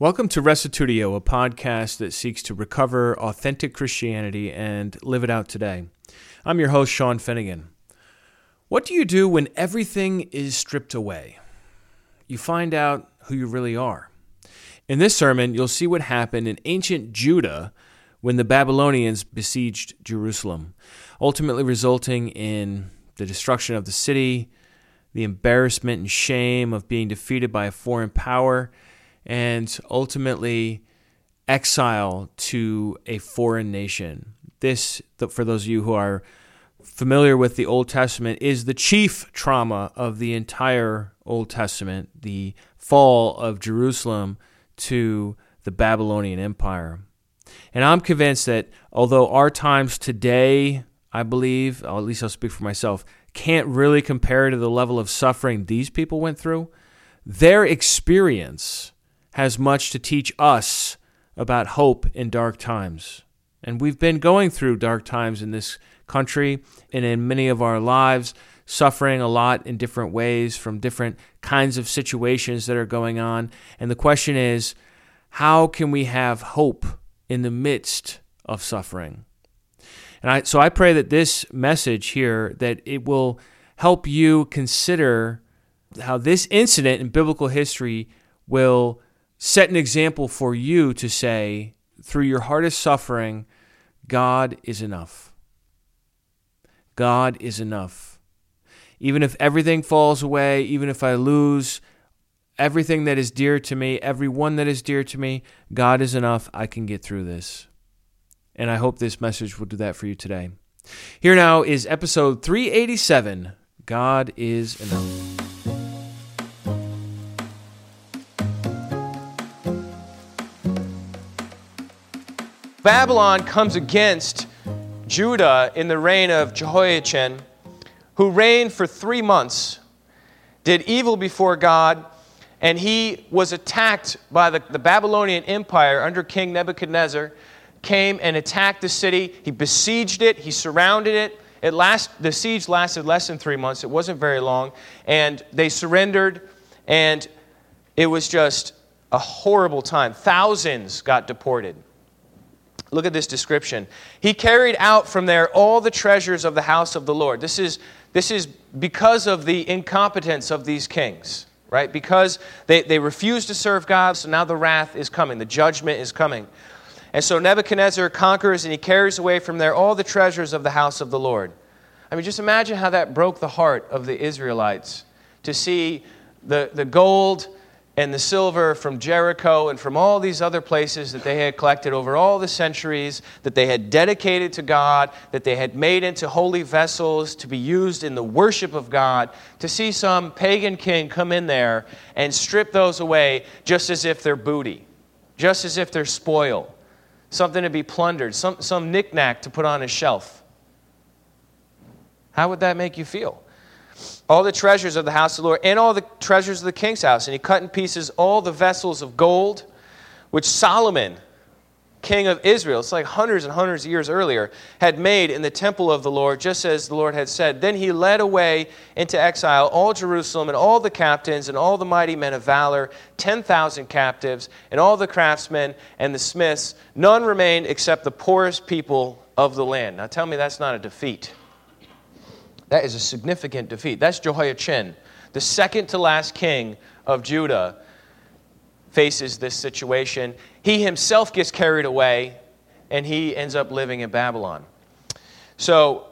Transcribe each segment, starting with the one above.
Welcome to Restitutio, a podcast that seeks to recover authentic Christianity and live it out today. I'm your host, Sean Finnegan. What do you do when everything is stripped away? You find out who you really are. In this sermon, you'll see what happened in ancient Judah when the Babylonians besieged Jerusalem, ultimately resulting in the destruction of the city, the embarrassment and shame of being defeated by a foreign power and ultimately exile to a foreign nation. This, for those of you who are familiar with the Old Testament, is the chief trauma of the entire Old Testament the fall of Jerusalem to the Babylonian Empire. And I'm convinced that although our times today, I believe, at least I'll speak for myself, can't really compare to the level of suffering these people went through, their experience has much to teach us about hope in dark times. And we've been going through dark times in this country and in many of our lives, suffering a lot in different ways from different kinds of situations that are going on. And the question is, how can we have hope in the midst of suffering? And I, so I pray that this message here that it will help you consider how this incident in biblical history will set an example for you to say, through your hardest suffering, God is enough. God is enough. Even if everything falls away, even if I lose everything that is dear to me, everyone that is dear to me, God is enough. I can get through this. And I hope this message will do that for you today. Here now is episode 387 God is enough. Babylon comes against Judah in the reign of Jehoiachin, who reigned for three months, did evil before God, and he was attacked by the, the Babylonian Empire under King Nebuchadnezzar, came and attacked the city. He besieged it, he surrounded it. It last, the siege lasted less than three months, it wasn't very long, and they surrendered, and it was just a horrible time. Thousands got deported. Look at this description. He carried out from there all the treasures of the house of the Lord. This is, this is because of the incompetence of these kings, right? Because they, they refuse to serve God, so now the wrath is coming, the judgment is coming. And so Nebuchadnezzar conquers and he carries away from there all the treasures of the house of the Lord. I mean, just imagine how that broke the heart of the Israelites to see the, the gold and the silver from Jericho and from all these other places that they had collected over all the centuries, that they had dedicated to God, that they had made into holy vessels to be used in the worship of God, to see some pagan king come in there and strip those away just as if they're booty, just as if they're spoil, something to be plundered, some, some knickknack to put on a shelf. How would that make you feel? All the treasures of the house of the Lord, and all the treasures of the king's house. And he cut in pieces all the vessels of gold, which Solomon, king of Israel, it's like hundreds and hundreds of years earlier, had made in the temple of the Lord, just as the Lord had said. Then he led away into exile all Jerusalem and all the captains and all the mighty men of valor, 10,000 captives, and all the craftsmen and the smiths. None remained except the poorest people of the land. Now tell me that's not a defeat. That is a significant defeat. That's Jehoiachin, the second to last king of Judah, faces this situation. He himself gets carried away and he ends up living in Babylon. So,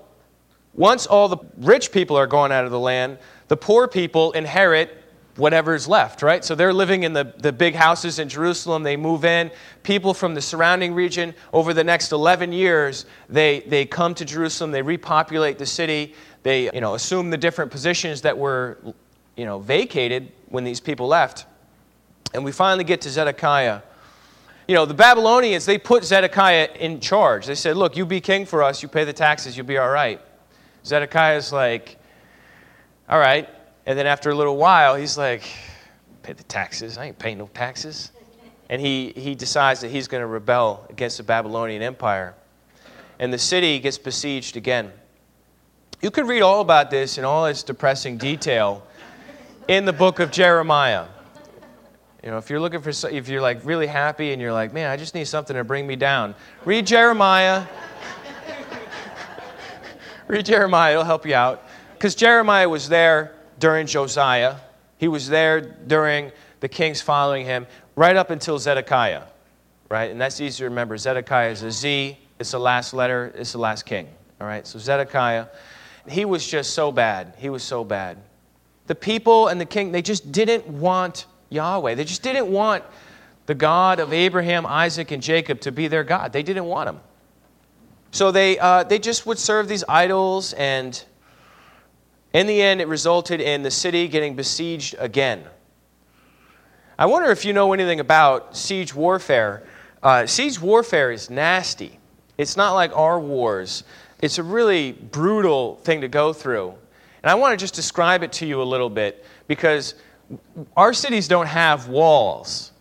once all the rich people are gone out of the land, the poor people inherit whatever's left, right? So they're living in the, the big houses in Jerusalem. They move in. People from the surrounding region, over the next 11 years, they, they come to Jerusalem. They repopulate the city. They you know, assume the different positions that were you know, vacated when these people left. And we finally get to Zedekiah. You know, the Babylonians, they put Zedekiah in charge. They said, Look, you be king for us, you pay the taxes, you'll be all right. Zedekiah's like, All right. And then after a little while, he's like, Pay the taxes. I ain't paying no taxes. And he, he decides that he's going to rebel against the Babylonian Empire. And the city gets besieged again. You could read all about this in all its depressing detail in the book of Jeremiah. You know, if you're looking for, if you're like really happy and you're like, man, I just need something to bring me down, read Jeremiah. read Jeremiah, it'll help you out. Because Jeremiah was there during Josiah, he was there during the kings following him, right up until Zedekiah, right? And that's easy to remember. Zedekiah is a Z, it's the last letter, it's the last king, all right? So Zedekiah, he was just so bad. He was so bad. The people and the king, they just didn't want Yahweh. They just didn't want the God of Abraham, Isaac, and Jacob to be their God. They didn't want him. So they, uh, they just would serve these idols, and in the end, it resulted in the city getting besieged again. I wonder if you know anything about siege warfare. Uh, siege warfare is nasty. It's not like our wars. It's a really brutal thing to go through. And I want to just describe it to you a little bit because our cities don't have walls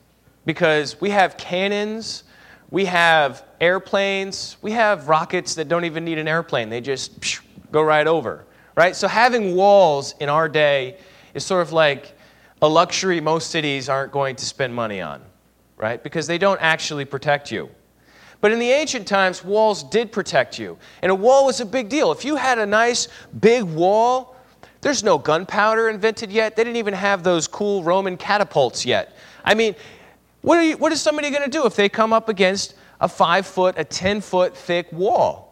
because we have cannons, we have airplanes, we have rockets that don't even need an airplane. They just go right over, right? So having walls in our day is sort of like a luxury most cities aren't going to spend money on, right? Because they don't actually protect you. But in the ancient times, walls did protect you. And a wall was a big deal. If you had a nice big wall, there's no gunpowder invented yet. They didn't even have those cool Roman catapults yet. I mean, what, you, what is somebody going to do if they come up against a five foot, a 10 foot thick wall?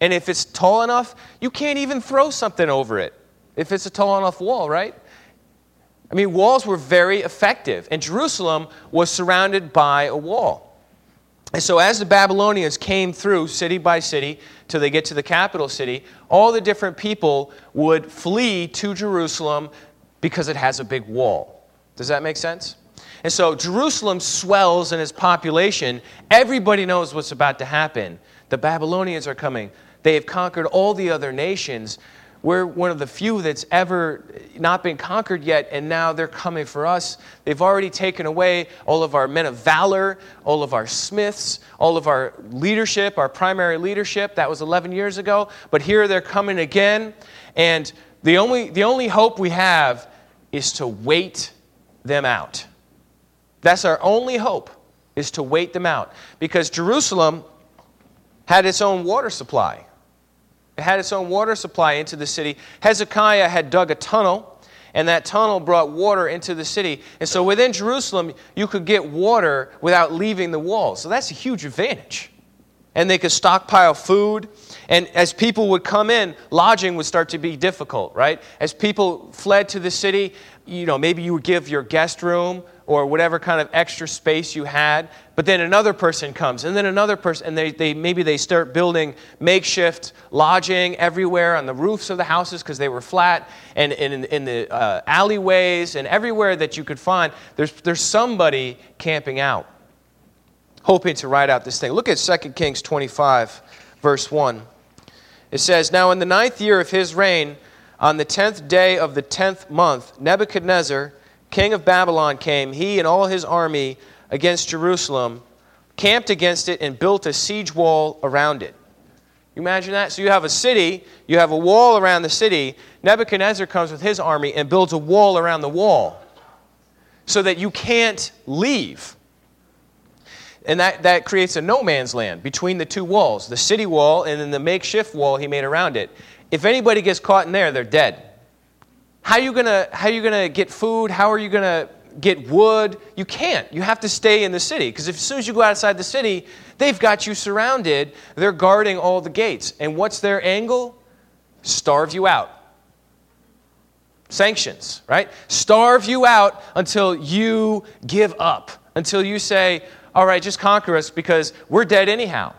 And if it's tall enough, you can't even throw something over it if it's a tall enough wall, right? I mean, walls were very effective, and Jerusalem was surrounded by a wall. And so, as the Babylonians came through city by city till they get to the capital city, all the different people would flee to Jerusalem because it has a big wall. Does that make sense? And so, Jerusalem swells in its population. Everybody knows what's about to happen. The Babylonians are coming. They have conquered all the other nations. We're one of the few that's ever not been conquered yet, and now they're coming for us. They've already taken away all of our men of valor, all of our smiths, all of our leadership, our primary leadership. That was 11 years ago. But here they're coming again, and the only, the only hope we have is to wait them out. That's our only hope, is to wait them out. Because Jerusalem had its own water supply. It had its own water supply into the city. Hezekiah had dug a tunnel, and that tunnel brought water into the city. And so within Jerusalem, you could get water without leaving the walls. So that's a huge advantage. And they could stockpile food. And as people would come in, lodging would start to be difficult, right? As people fled to the city, you know, maybe you would give your guest room or whatever kind of extra space you had. But then another person comes, and then another person, and they, they maybe they start building makeshift lodging everywhere on the roofs of the houses because they were flat, and, and in, in the uh, alleyways, and everywhere that you could find. There's, there's somebody camping out, hoping to ride out this thing. Look at 2 Kings 25, verse 1. It says, Now in the ninth year of his reign, on the tenth day of the tenth month, Nebuchadnezzar, king of Babylon, came, he and all his army, against Jerusalem, camped against it, and built a siege wall around it. You imagine that? So you have a city, you have a wall around the city. Nebuchadnezzar comes with his army and builds a wall around the wall so that you can't leave. And that, that creates a no man's land between the two walls the city wall and then the makeshift wall he made around it. If anybody gets caught in there, they're dead. How are you gonna, how are you gonna get food? How are you gonna get wood? You can't. You have to stay in the city because as soon as you go outside the city, they've got you surrounded. They're guarding all the gates. And what's their angle? Starve you out. Sanctions, right? Starve you out until you give up, until you say, all right, just conquer us because we're dead anyhow.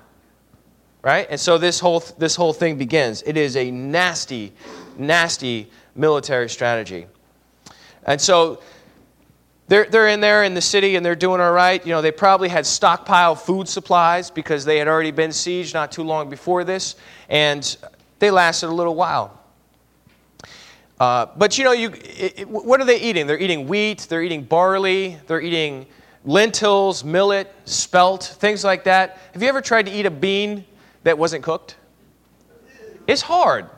Right? And so this whole, this whole thing begins. It is a nasty, nasty military strategy. And so they're, they're in there in the city and they're doing all right. You know, they probably had stockpile food supplies because they had already been sieged not too long before this, and they lasted a little while. Uh, but you know, you, it, it, what are they eating? They're eating wheat, they're eating barley, they're eating lentils, millet, spelt, things like that. Have you ever tried to eat a bean that wasn't cooked? It's hard.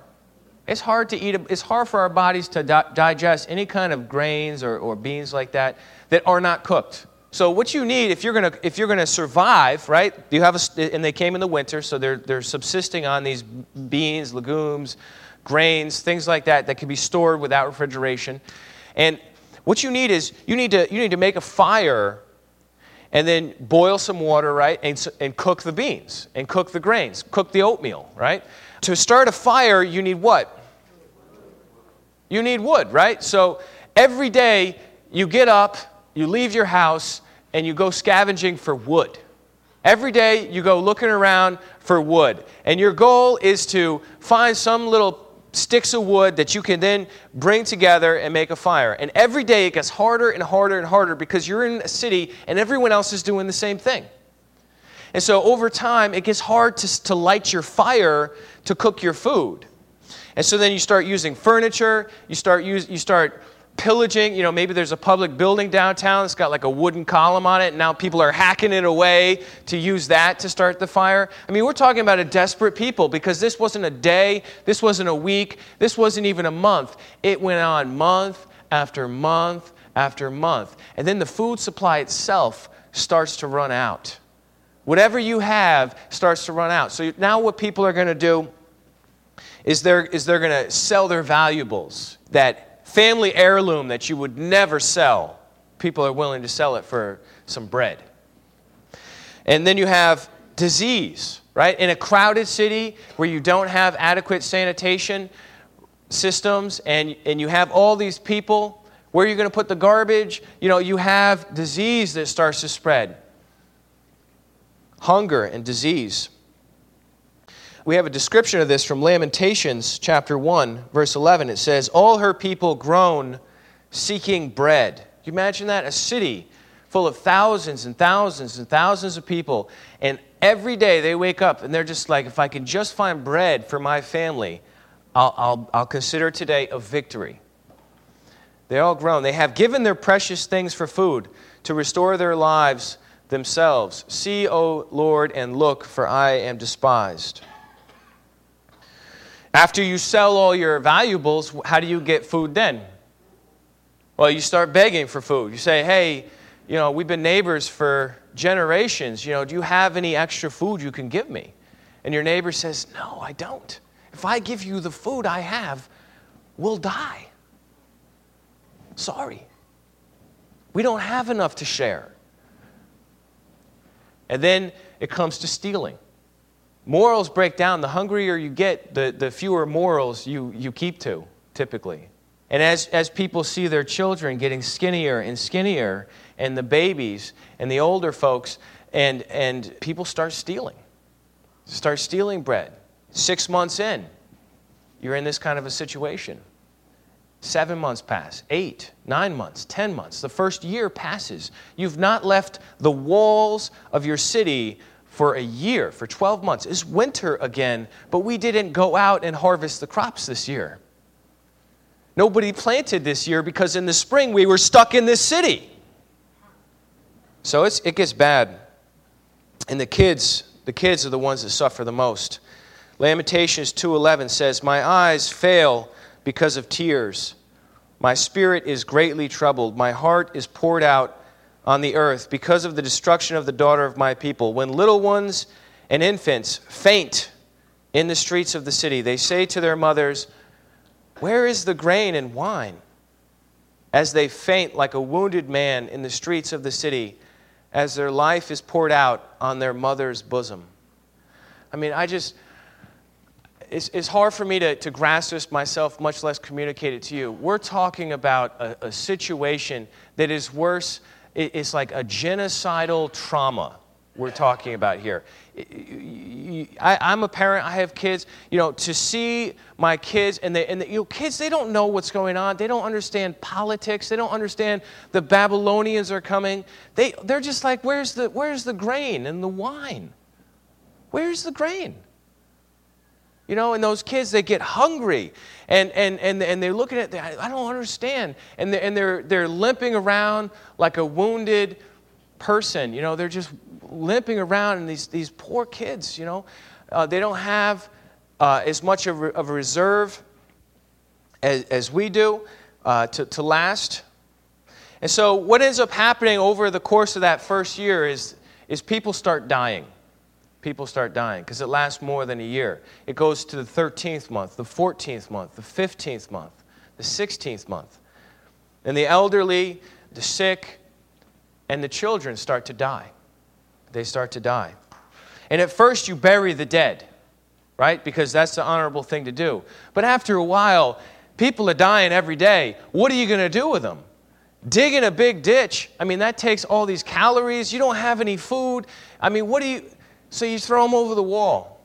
It's hard to eat, it's hard for our bodies to di- digest any kind of grains or, or beans like that that are not cooked. So what you need if you're gonna if you're gonna survive, right? You have a, and they came in the winter, so they're they're subsisting on these beans, legumes, grains, things like that that can be stored without refrigeration. And what you need is you need to you need to make a fire and then boil some water, right? And, and cook the beans and cook the grains, cook the oatmeal, right? To start a fire, you need what? You need wood, right? So every day you get up, you leave your house, and you go scavenging for wood. Every day you go looking around for wood. And your goal is to find some little sticks of wood that you can then bring together and make a fire. And every day it gets harder and harder and harder because you're in a city and everyone else is doing the same thing. And so over time, it gets hard to, to light your fire to cook your food. And so then you start using furniture, you start, use, you start pillaging. You know, maybe there's a public building downtown that's got like a wooden column on it, and now people are hacking it away to use that to start the fire. I mean, we're talking about a desperate people because this wasn't a day, this wasn't a week, this wasn't even a month. It went on month after month after month. And then the food supply itself starts to run out. Whatever you have starts to run out. So now what people are going to do is they're, is they're going to sell their valuables that family heirloom that you would never sell, people are willing to sell it for some bread. And then you have disease, right? In a crowded city where you don't have adequate sanitation systems and, and you have all these people, where are you going to put the garbage? You know, you have disease that starts to spread. Hunger and disease we have a description of this from Lamentations chapter 1, verse 11. It says, All her people groan, seeking bread. Can you imagine that? A city full of thousands and thousands and thousands of people. And every day they wake up and they're just like, if I can just find bread for my family, I'll, I'll, I'll consider today a victory. They all groan. They have given their precious things for food to restore their lives themselves. See, O Lord, and look, for I am despised. After you sell all your valuables, how do you get food then? Well, you start begging for food. You say, hey, you know, we've been neighbors for generations. You know, do you have any extra food you can give me? And your neighbor says, no, I don't. If I give you the food I have, we'll die. Sorry. We don't have enough to share. And then it comes to stealing. Morals break down. The hungrier you get, the, the fewer morals you, you keep to, typically. And as, as people see their children getting skinnier and skinnier, and the babies and the older folks, and, and people start stealing, start stealing bread. Six months in, you're in this kind of a situation. Seven months pass, eight, nine months, ten months. The first year passes. You've not left the walls of your city for a year, for 12 months. It's winter again, but we didn't go out and harvest the crops this year. Nobody planted this year because in the spring we were stuck in this city. So it gets bad. And the kids, the kids are the ones that suffer the most. Lamentations 2:11 says, "My eyes fail because of tears. My spirit is greatly troubled. My heart is poured out on the earth because of the destruction of the daughter of my people. When little ones and infants faint in the streets of the city, they say to their mothers, Where is the grain and wine? As they faint like a wounded man in the streets of the city, as their life is poured out on their mother's bosom. I mean, I just, it's, it's hard for me to, to grasp this myself, much less communicate it to you. We're talking about a, a situation that is worse it's like a genocidal trauma we're talking about here. I, am a parent, I have kids. You know, to see my kids, and, they, and the, you know, kids, they don't know what's going on. They don't understand politics. They don't understand the Babylonians are coming. They, they're just like, where's the, where's the grain and the wine? Where's the grain? You know, and those kids, they get hungry and, and, and, and they're looking at, I don't understand. And, they're, and they're, they're limping around like a wounded person. You know, they're just limping around, and these, these poor kids, you know, uh, they don't have uh, as much of, of a reserve as, as we do uh, to, to last. And so, what ends up happening over the course of that first year is, is people start dying. People start dying because it lasts more than a year. It goes to the 13th month, the 14th month, the 15th month, the 16th month. And the elderly, the sick, and the children start to die. They start to die. And at first, you bury the dead, right? Because that's the honorable thing to do. But after a while, people are dying every day. What are you going to do with them? Digging a big ditch, I mean, that takes all these calories. You don't have any food. I mean, what do you. So you throw them over the wall.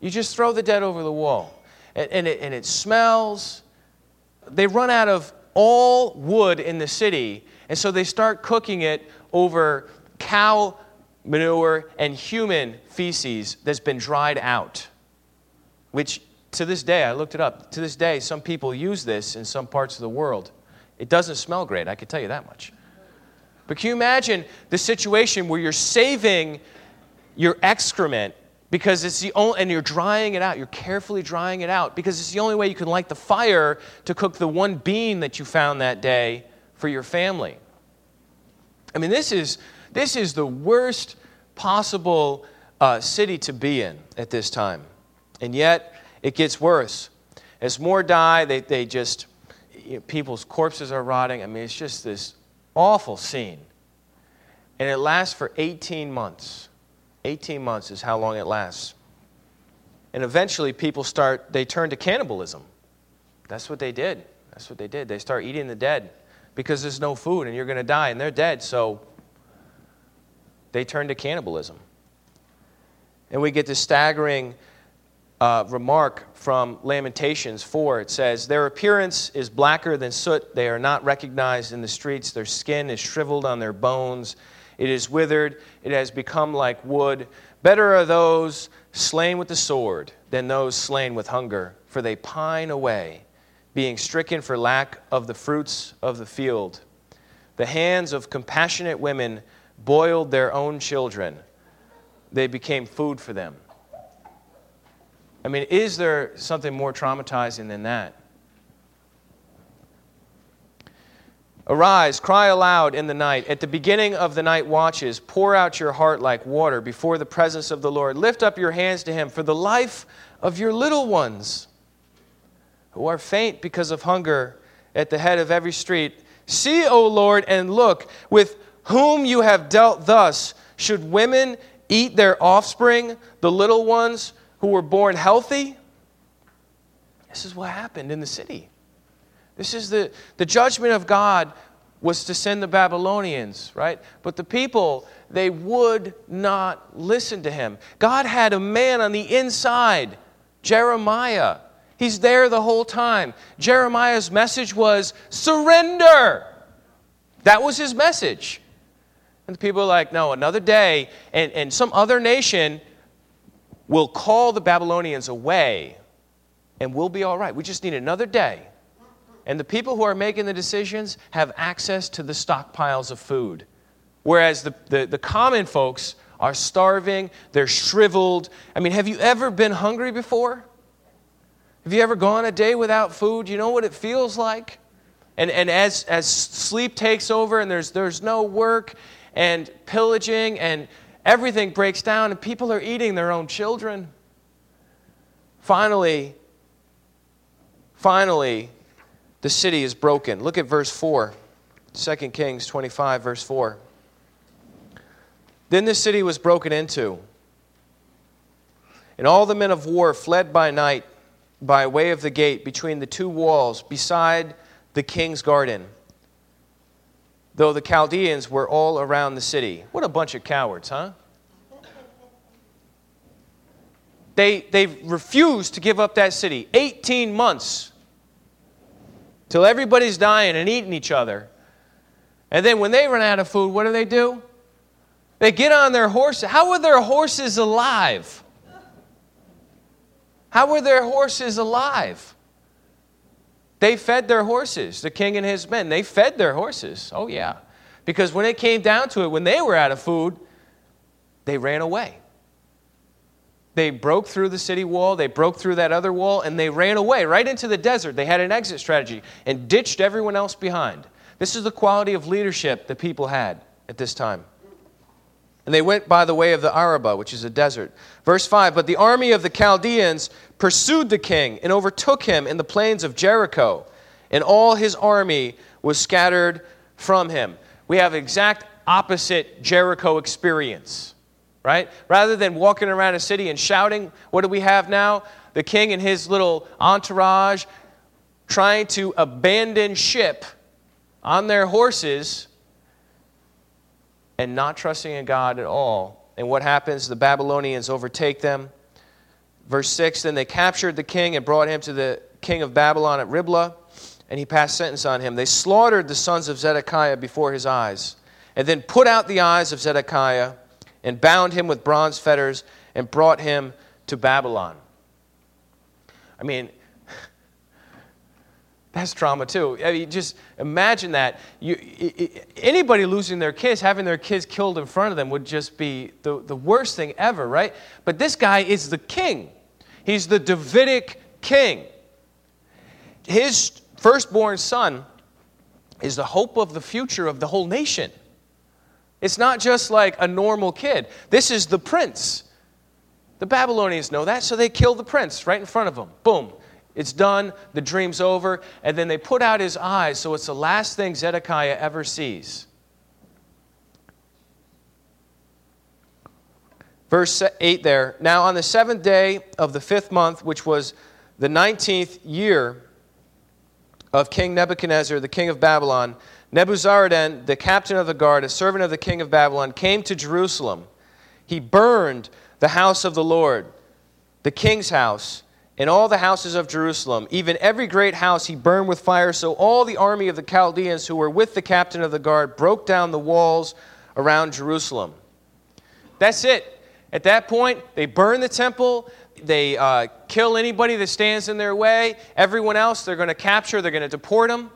You just throw the dead over the wall. And, and, it, and it smells. They run out of all wood in the city, and so they start cooking it over cow manure and human feces that's been dried out, which to this day, I looked it up, to this day, some people use this in some parts of the world. It doesn't smell great, I can tell you that much. But can you imagine the situation where you're saving your excrement because it's the only, and you're drying it out, you're carefully drying it out because it's the only way you can light the fire to cook the one bean that you found that day for your family. I mean, this is, this is the worst possible uh, city to be in at this time. And yet, it gets worse. As more die, they, they just, you know, people's corpses are rotting. I mean, it's just this awful scene. And it lasts for 18 months. 18 months is how long it lasts. And eventually, people start, they turn to cannibalism. That's what they did. That's what they did. They start eating the dead because there's no food and you're going to die and they're dead. So they turn to cannibalism. And we get this staggering uh, remark from Lamentations 4. It says, Their appearance is blacker than soot. They are not recognized in the streets. Their skin is shriveled on their bones. It is withered. It has become like wood. Better are those slain with the sword than those slain with hunger, for they pine away, being stricken for lack of the fruits of the field. The hands of compassionate women boiled their own children. They became food for them. I mean, is there something more traumatizing than that? Arise, cry aloud in the night. At the beginning of the night watches, pour out your heart like water before the presence of the Lord. Lift up your hands to him for the life of your little ones who are faint because of hunger at the head of every street. See, O Lord, and look, with whom you have dealt thus, should women eat their offspring, the little ones who were born healthy? This is what happened in the city. This is the, the judgment of God was to send the Babylonians, right? But the people, they would not listen to him. God had a man on the inside, Jeremiah. He's there the whole time. Jeremiah's message was surrender. That was his message. And the people are like, no, another day, and, and some other nation will call the Babylonians away, and we'll be all right. We just need another day. And the people who are making the decisions have access to the stockpiles of food. Whereas the, the, the, common folks are starving, they're shriveled. I mean, have you ever been hungry before? Have you ever gone a day without food? You know what it feels like? And, and as, as sleep takes over and there's, there's no work and pillaging and everything breaks down and people are eating their own children. Finally, finally, the city is broken. Look at verse 4, 2 Kings 25, verse 4. Then the city was broken into, and all the men of war fled by night by way of the gate between the two walls beside the king's garden, though the Chaldeans were all around the city. What a bunch of cowards, huh? They, they refused to give up that city. 18 months till everybody's dying and eating each other. And then when they run out of food, what do they do? They get on their horses. How were their horses alive? How were their horses alive? They fed their horses, the king and his men. They fed their horses. Oh, yeah. Because when it came down to it, when they were out of food, they ran away. They broke through the city wall, they broke through that other wall, and they ran away right into the desert. They had an exit strategy and ditched everyone else behind. This is the quality of leadership the people had at this time. And they went by the way of the Arabah, which is a desert. Verse 5 But the army of the Chaldeans pursued the king and overtook him in the plains of Jericho, and all his army was scattered from him. We have exact opposite Jericho experience, right? Rather than walking around a city and shouting, what do we have now? The king and his little entourage trying to abandon ship on their horses and not trusting in God at all. And what happens? The Babylonians overtake them. Verse 6 Then they captured the king and brought him to the king of Babylon at Riblah, and he passed sentence on him. They slaughtered the sons of Zedekiah before his eyes, and then put out the eyes of Zedekiah, and bound him with bronze fetters, and brought him to Babylon. I mean, that's trauma too. I mean, just imagine that. You, anybody losing their kids, having their kids killed in front of them would just be the, the worst thing ever, right? But this guy is the king. He's the Davidic king. His firstborn son is the hope of the future of the whole nation. It's not just like a normal kid. This is the prince. The Babylonians know that, so they kill the prince right in front of them. Boom. It's done, the dream's over, and then they put out his eyes, so it's the last thing Zedekiah ever sees. Verse 8 there. Now, on the seventh day of the fifth month, which was the nineteenth year of King Nebuchadnezzar, the king of Babylon, Nebuzaradan, the captain of the guard, a servant of the king of Babylon, came to Jerusalem. He burned the house of the Lord, the king's house and all the houses of Jerusalem, even every great house he burned with fire. So all the army of the Chaldeans who were with the captain of the guard broke down the walls around Jerusalem. That's it. At that point, they burn the temple. They uh, kill anybody that stands in their way. Everyone else, they're going to capture, they're going to deport them.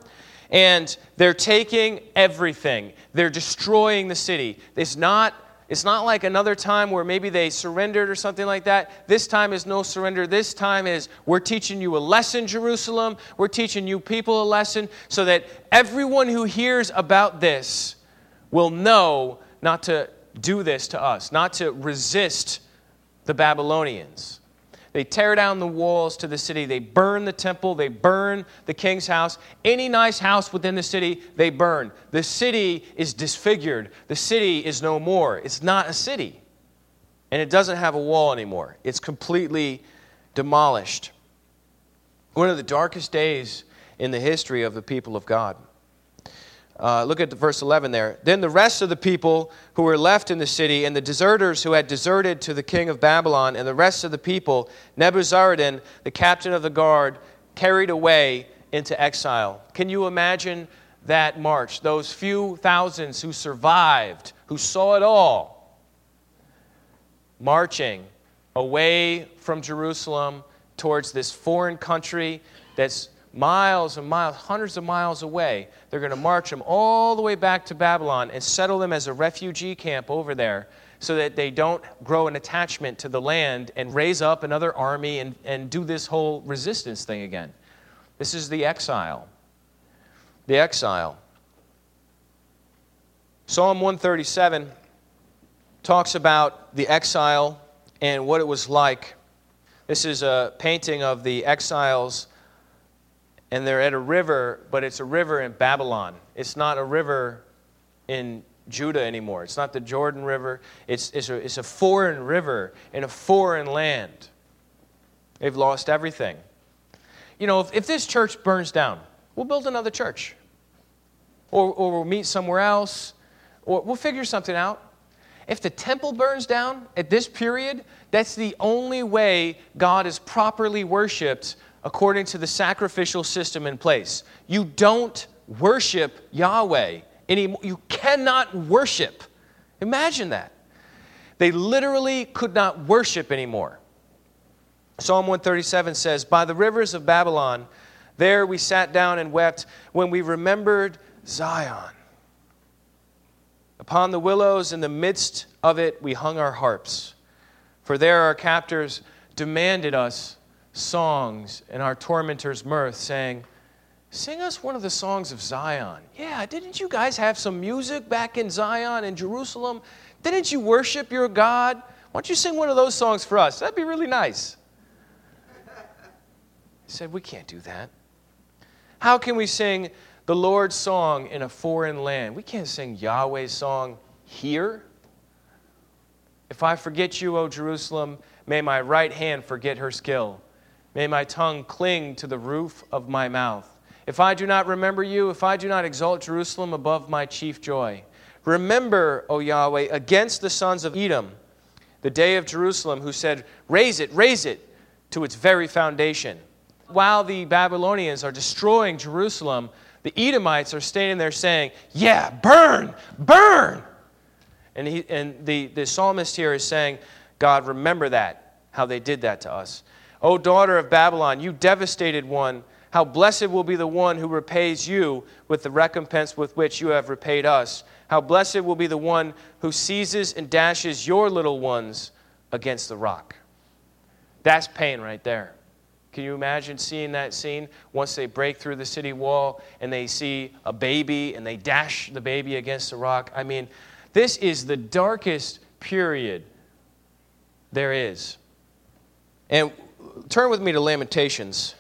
And they're taking everything. They're destroying the city. It's not it's not like another time where maybe they surrendered or something like that. This time is no surrender. This time is we're teaching you a lesson, Jerusalem. We're teaching you people a lesson so that everyone who hears about this will know not to do this to us, not to resist the Babylonians. They tear down the walls to the city. They burn the temple. They burn the king's house. Any nice house within the city, they burn. The city is disfigured. The city is no more. It's not a city. And it doesn't have a wall anymore. It's completely demolished. One of the darkest days in the history of the people of God. Uh, look at verse 11 there. Then the rest of the people who were left in the city, and the deserters who had deserted to the king of Babylon, and the rest of the people, Nebuzaradan, the captain of the guard, carried away into exile. Can you imagine that march? Those few thousands who survived, who saw it all, marching away from Jerusalem towards this foreign country that's miles and miles, hundreds of miles away. They're going to march them all the way back to Babylon and settle them as a refugee camp over there so that they don't grow an attachment to the land and raise up another army and, and do this whole resistance thing again. This is the exile. The exile. Psalm 137 talks about the exile and what it was like. This is a painting of the exiles and they're at a river, but it's a river in Babylon. It's not a river in Judah anymore. It's not the Jordan River. It's, it's, a, it's a foreign river in a foreign land. They've lost everything. You know, if, if this church burns down, we'll build another church. Or, or we'll meet somewhere else. Or we'll figure something out. If the temple burns down at this period, that's the only way God is properly worshiped according to the sacrificial system in place. You don't worship Yahweh anymore. You cannot worship. Imagine that. They literally could not worship anymore. Psalm 137 says, By the rivers of Babylon, there we sat down and wept when we remembered Zion. Upon the willows in the midst of it, we hung our harps. For there our captors demanded us songs and our tormentors mirth, saying, Sing us one of the songs of Zion. Yeah, didn't you guys have some music back in Zion and Jerusalem? Didn't you worship your God? Why don't you sing one of those songs for us? That'd be really nice. He said, We can't do that. How can we sing the Lord's song in a foreign land? We can't sing Yahweh's song here. If I forget you, O Jerusalem, may my right hand forget her skill. May my tongue cling to the roof of my mouth. If I do not remember you, if I do not exalt Jerusalem above my chief joy, remember, O Yahweh, against the sons of Edom, the day of Jerusalem, who said, Raise it, raise it to its very foundation. While the Babylonians are destroying Jerusalem, the Edomites are standing there saying, Yeah, burn, burn. And, he, and the, the psalmist here is saying, God, remember that, how they did that to us. O daughter of Babylon, you devastated one how blessed will be the one who repays you with the recompense with which you have repaid us. How blessed will be the one who seizes and dashes your little ones against the rock. That's pain right there. Can you imagine seeing that scene once they break through the city wall and they see a baby and they dash the baby against the rock? I mean, this is the darkest period there is. And turn with me to Lamentations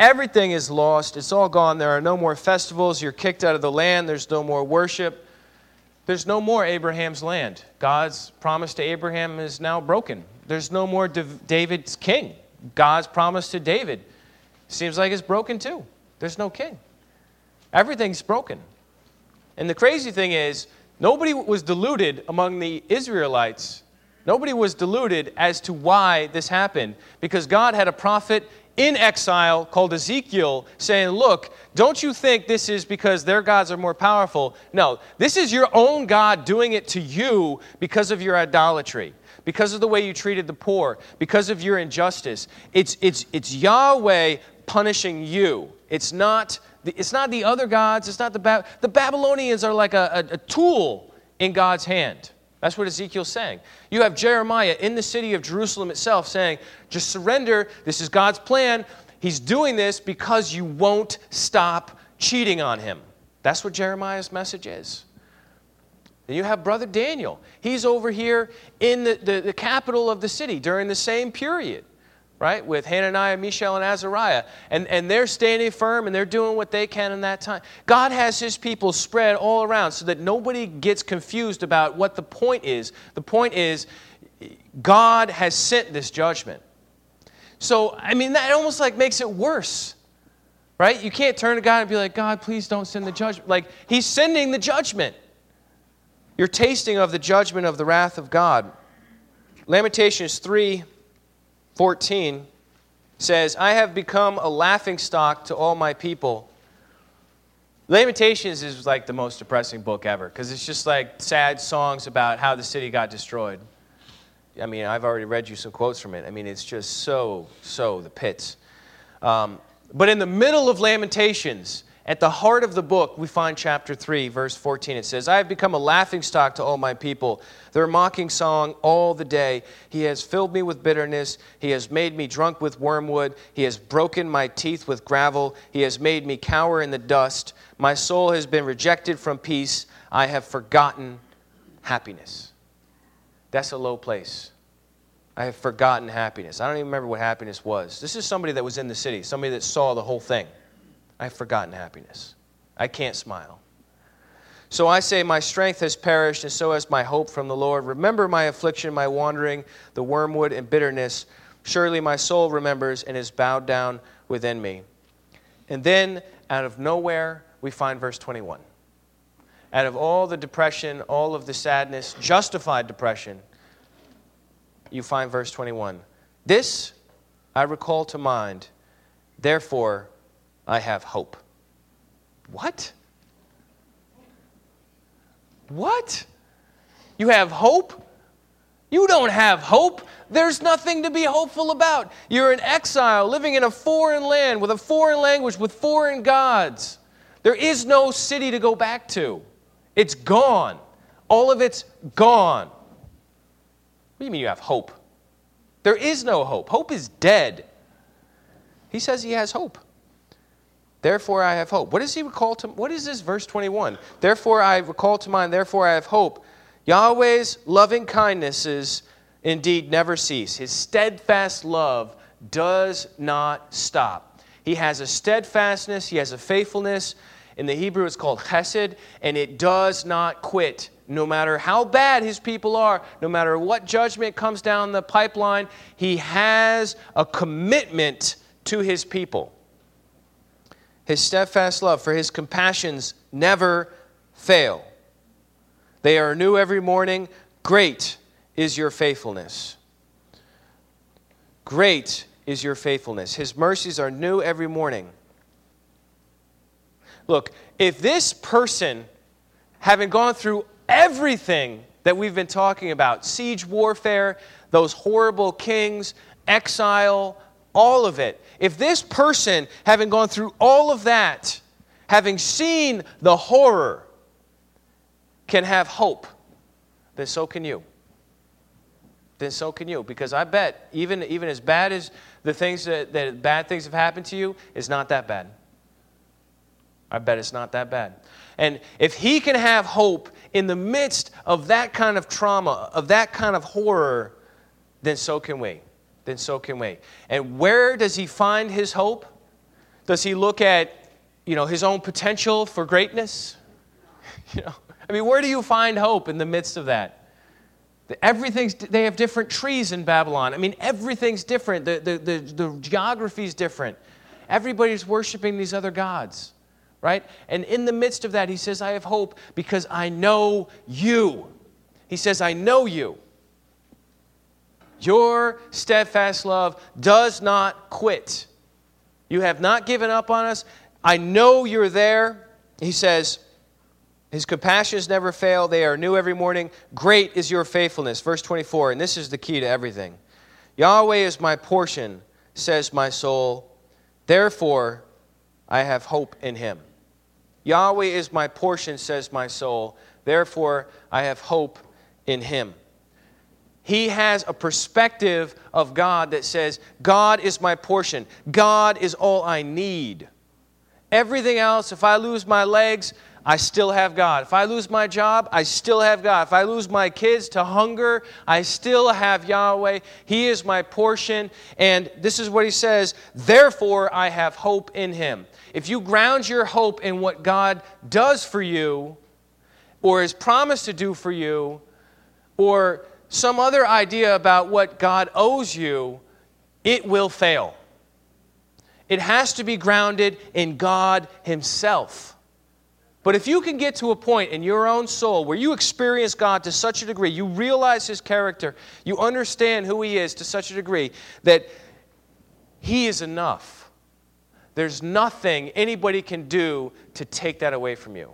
Everything is lost. It's all gone. There are no more festivals. You're kicked out of the land. There's no more worship. There's no more Abraham's land. God's promise to Abraham is now broken. There's no more David's king. God's promise to David seems like it's broken too. There's no king. Everything's broken. And the crazy thing is, nobody was deluded among the Israelites. Nobody was deluded as to why this happened because God had a prophet in exile called Ezekiel saying, Look, don't you think this is because their gods are more powerful? No, this is your own God doing it to you because of your idolatry, because of the way you treated the poor, because of your injustice. It's, it's, it's Yahweh punishing you. It's not the, it's not the other gods. It's not the, ba- the Babylonians are like a, a, a tool in God's hand. That's what Ezekiel's saying. You have Jeremiah in the city of Jerusalem itself saying, just surrender. This is God's plan. He's doing this because you won't stop cheating on him. That's what Jeremiah's message is. Then you have Brother Daniel. He's over here in the, the, the capital of the city during the same period right, with Hananiah, Mishael, and Azariah. And, and they're standing firm and they're doing what they can in that time. God has his people spread all around so that nobody gets confused about what the point is. The point is, God has sent this judgment. So, I mean, that almost like makes it worse. Right? You can't turn to God and be like, God, please don't send the judgment. Like, He's sending the judgment. You're tasting of the judgment of the wrath of God. Lamentations 3 14 says, I have become a laughing stock to all my people. Lamentations is like the most depressing book ever because it's just like sad songs about how the city got destroyed. I mean, I've already read you some quotes from it. I mean, it's just so, so the pits. Um, but in the middle of Lamentations, at the heart of the book, we find chapter 3, verse 14. It says, I have become a laughingstock to all my people, their mocking song all the day. He has filled me with bitterness. He has made me drunk with wormwood. He has broken my teeth with gravel. He has made me cower in the dust. My soul has been rejected from peace. I have forgotten happiness. That's a low place. I have forgotten happiness. I don't even remember what happiness was. This is somebody that was in the city, somebody that saw the whole thing. I've forgotten happiness. I can't smile. So I say, My strength has perished, and so has my hope from the Lord. Remember my affliction, my wandering, the wormwood and bitterness. Surely my soul remembers and is bowed down within me. And then, out of nowhere, we find verse 21. Out of all the depression, all of the sadness, justified depression, you find verse 21. This I recall to mind, therefore I have hope. What? What? You have hope? You don't have hope. There's nothing to be hopeful about. You're in exile, living in a foreign land with a foreign language, with foreign gods. There is no city to go back to. It's gone. All of it's gone. What do you mean you have hope? There is no hope. Hope is dead. He says he has hope. Therefore I have hope. What does he recall to what is this verse 21? Therefore I recall to mind, therefore I have hope. Yahweh's loving kindnesses indeed never cease. His steadfast love does not stop. He has a steadfastness, he has a faithfulness. In the Hebrew, it's called chesed, and it does not quit. No matter how bad his people are, no matter what judgment comes down the pipeline, he has a commitment to his people. His steadfast love for his compassions never fail. They are new every morning. Great is your faithfulness. Great is your faithfulness. His mercies are new every morning. Look, if this person, having gone through everything that we've been talking about siege warfare, those horrible kings, exile, all of it if this person, having gone through all of that, having seen the horror, can have hope, then so can you. Then so can you. Because I bet, even, even as bad as the things that, that bad things have happened to you, it's not that bad. I bet it's not that bad. And if he can have hope in the midst of that kind of trauma, of that kind of horror, then so can we. Then so can we. And where does he find his hope? Does he look at, you know, his own potential for greatness? You know, I mean, where do you find hope in the midst of that? Everything's, they have different trees in Babylon. I mean, everything's different. The, the, the, the geography is different. Everybody's worshiping these other gods right? And in the midst of that, he says, I have hope because I know you. He says, I know you. Your steadfast love does not quit. You have not given up on us. I know you're there. He says, His compassions never fail. They are new every morning. Great is your faithfulness. Verse 24, and this is the key to everything. Yahweh is my portion, says my soul. Therefore, I have hope in him. Yahweh is my portion, says my soul. Therefore, I have hope in him. He has a perspective of God that says, God is my portion. God is all I need. Everything else, if I lose my legs, I still have God. If I lose my job, I still have God. If I lose my kids to hunger, I still have Yahweh. He is my portion. And this is what he says Therefore, I have hope in him. If you ground your hope in what God does for you, or is promised to do for you, or some other idea about what God owes you, it will fail. It has to be grounded in God Himself. But if you can get to a point in your own soul where you experience God to such a degree, you realize His character, you understand who He is to such a degree that He is enough, there's nothing anybody can do to take that away from you.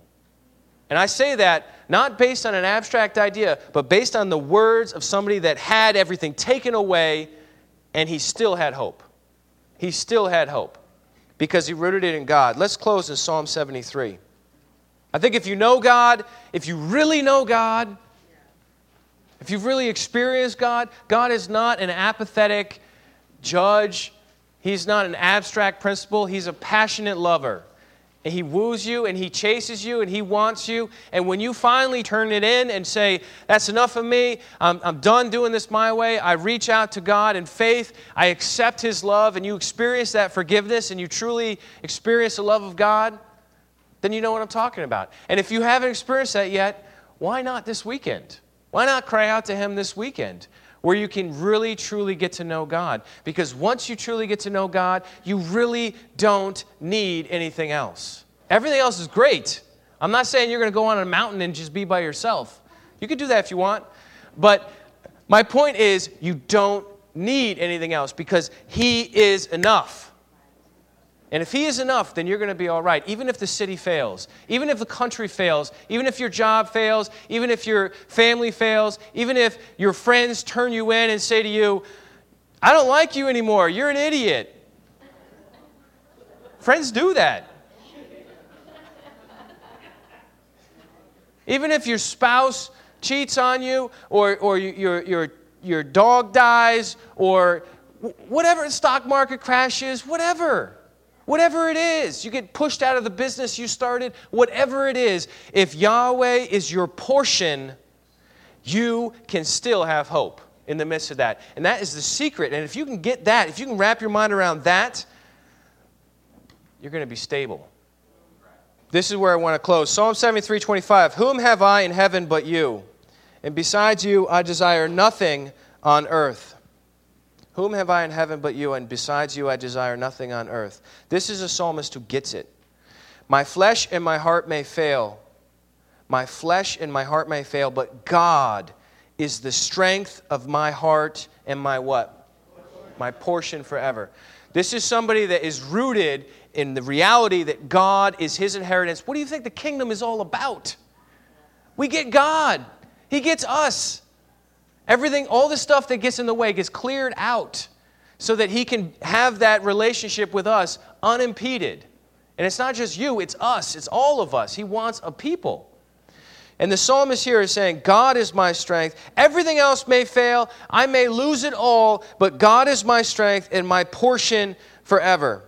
And I say that not based on an abstract idea, but based on the words of somebody that had everything taken away and he still had hope. He still had hope because he rooted it in God. Let's close in Psalm 73. I think if you know God, if you really know God, if you've really experienced God, God is not an apathetic judge. He's not an abstract principle. He's a passionate lover and he woos you and he chases you and he wants you. And when you finally turn it in and say, That's enough of me, I'm, I'm done doing this my way, I reach out to God in faith, I accept his love, and you experience that forgiveness and you truly experience the love of God, then you know what I'm talking about. And if you haven't experienced that yet, why not this weekend? Why not cry out to him this weekend? Where you can really truly get to know God. Because once you truly get to know God, you really don't need anything else. Everything else is great. I'm not saying you're going to go on a mountain and just be by yourself. You can do that if you want. But my point is, you don't need anything else because He is enough. And if He is enough, then you're going to be all right. Even if the city fails, even if the country fails, even if your job fails, even if your family fails, even if your friends turn you in and say to you, I don't like you anymore, you're an idiot. Friends do that. Even if your spouse cheats on you or, or your, your your dog dies or whatever stock market crashes, whatever. Whatever it is, you get pushed out of the business you started, whatever it is, if Yahweh is your portion, you can still have hope in the midst of that. And that is the secret. And if you can get that, if you can wrap your mind around that, you're going to be stable. This is where I want to close. Psalm 73 25. Whom have I in heaven but you? And besides you, I desire nothing on earth. Whom have I in heaven but you? And besides you, I desire nothing on earth. This is a psalmist who gets it. My flesh and my heart may fail. My flesh and my heart may fail, but God is the strength of my heart and my what? My portion forever. This is somebody that is rooted in the reality that God is his inheritance. What do you think the kingdom is all about? We get God, He gets us. Everything, all the stuff that gets in the way gets cleared out so that He can have that relationship with us unimpeded. And it's not just you, it's us, it's all of us. He wants a people. And the psalmist here is saying, God is my strength. Everything else may fail. I may lose it all, but God is my strength and my portion forever.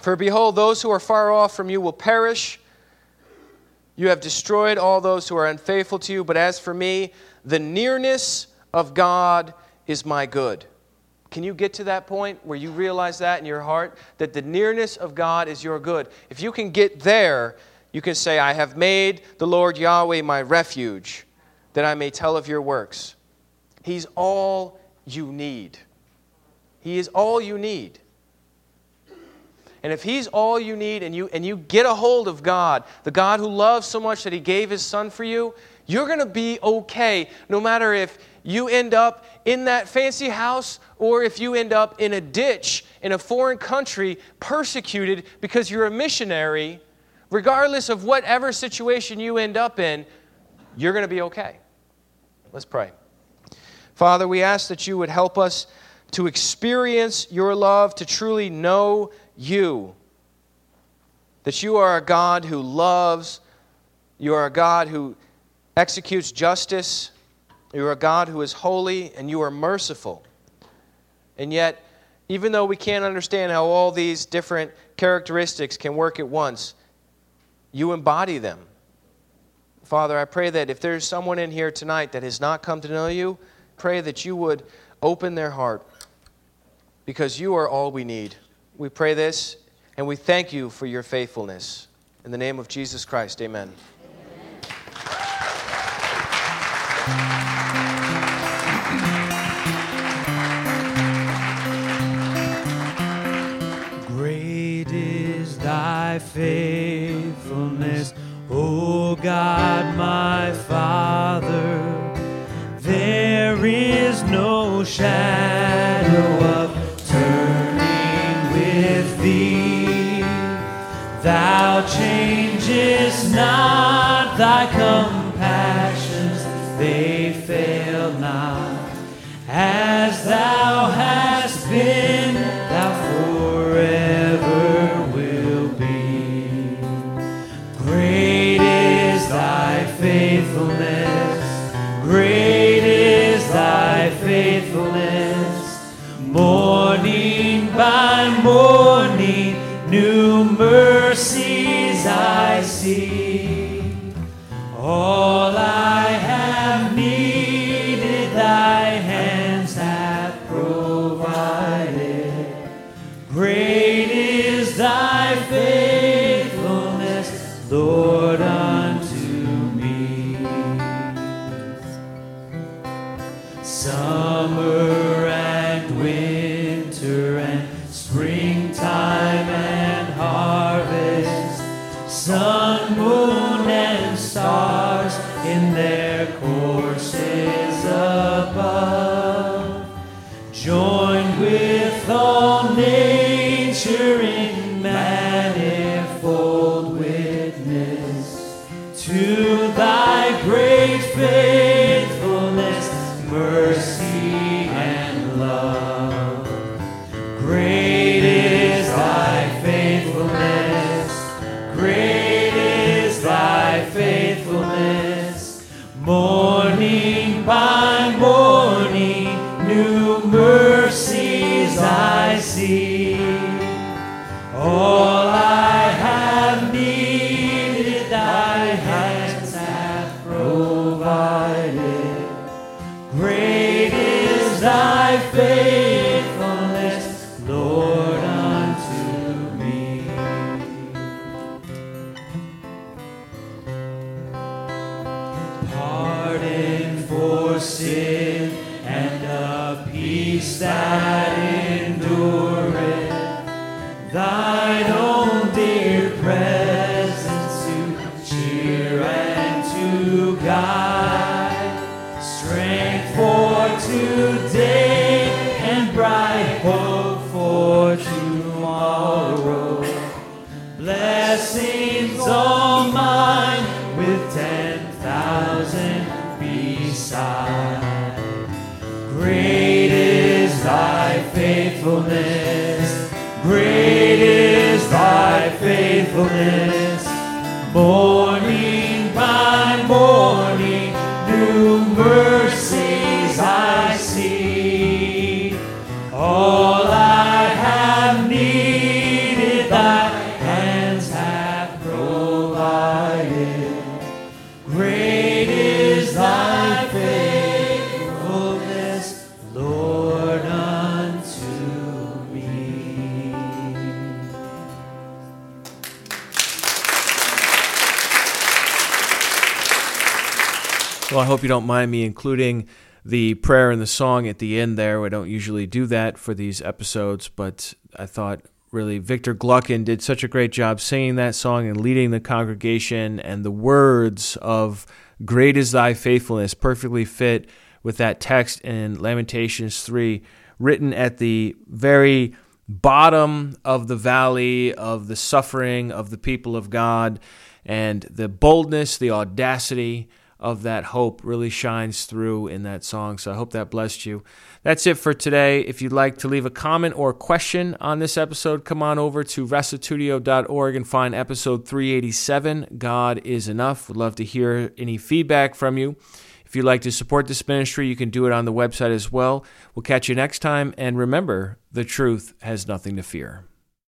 For behold, those who are far off from you will perish. You have destroyed all those who are unfaithful to you. But as for me, the nearness of God is my good. Can you get to that point where you realize that in your heart? That the nearness of God is your good. If you can get there, you can say, I have made the Lord Yahweh my refuge, that I may tell of your works. He's all you need. He is all you need. And if He's all you need and you, and you get a hold of God, the God who loves so much that He gave His Son for you, you're going to be okay no matter if you end up in that fancy house or if you end up in a ditch in a foreign country persecuted because you're a missionary regardless of whatever situation you end up in, you're going to be okay. Let's pray. Father, we ask that you would help us to experience your love, to truly know you. That you are a God who loves, you are a God who executes justice, you are a God who is holy, and you are merciful. And yet, even though we can't understand how all these different characteristics can work at once, you embody them. Father, I pray that if there's someone in here tonight that has not come to know you, pray that you would open their heart because you are all we need. We pray this and we thank you for your faithfulness. In the name of Jesus Christ, amen. Great is thy faithfulness, O God my Father. There is no shadow of turning with thee. Thou changest not thy compassions, faithfulness, great 뭐 hope you don't mind me including the prayer and the song at the end there. I don't usually do that for these episodes, but I thought really Victor Gluckin did such a great job singing that song and leading the congregation, and the words of Great is Thy Faithfulness perfectly fit with that text in Lamentations 3, written at the very bottom of the valley of the suffering of the people of God, and the boldness, the audacity, of that hope really shines through in that song. So I hope that blessed you. That's it for today. If you'd like to leave a comment or question on this episode, come on over to restitutio.org and find episode 387 God is Enough. Would love to hear any feedback from you. If you'd like to support this ministry, you can do it on the website as well. We'll catch you next time. And remember, the truth has nothing to fear.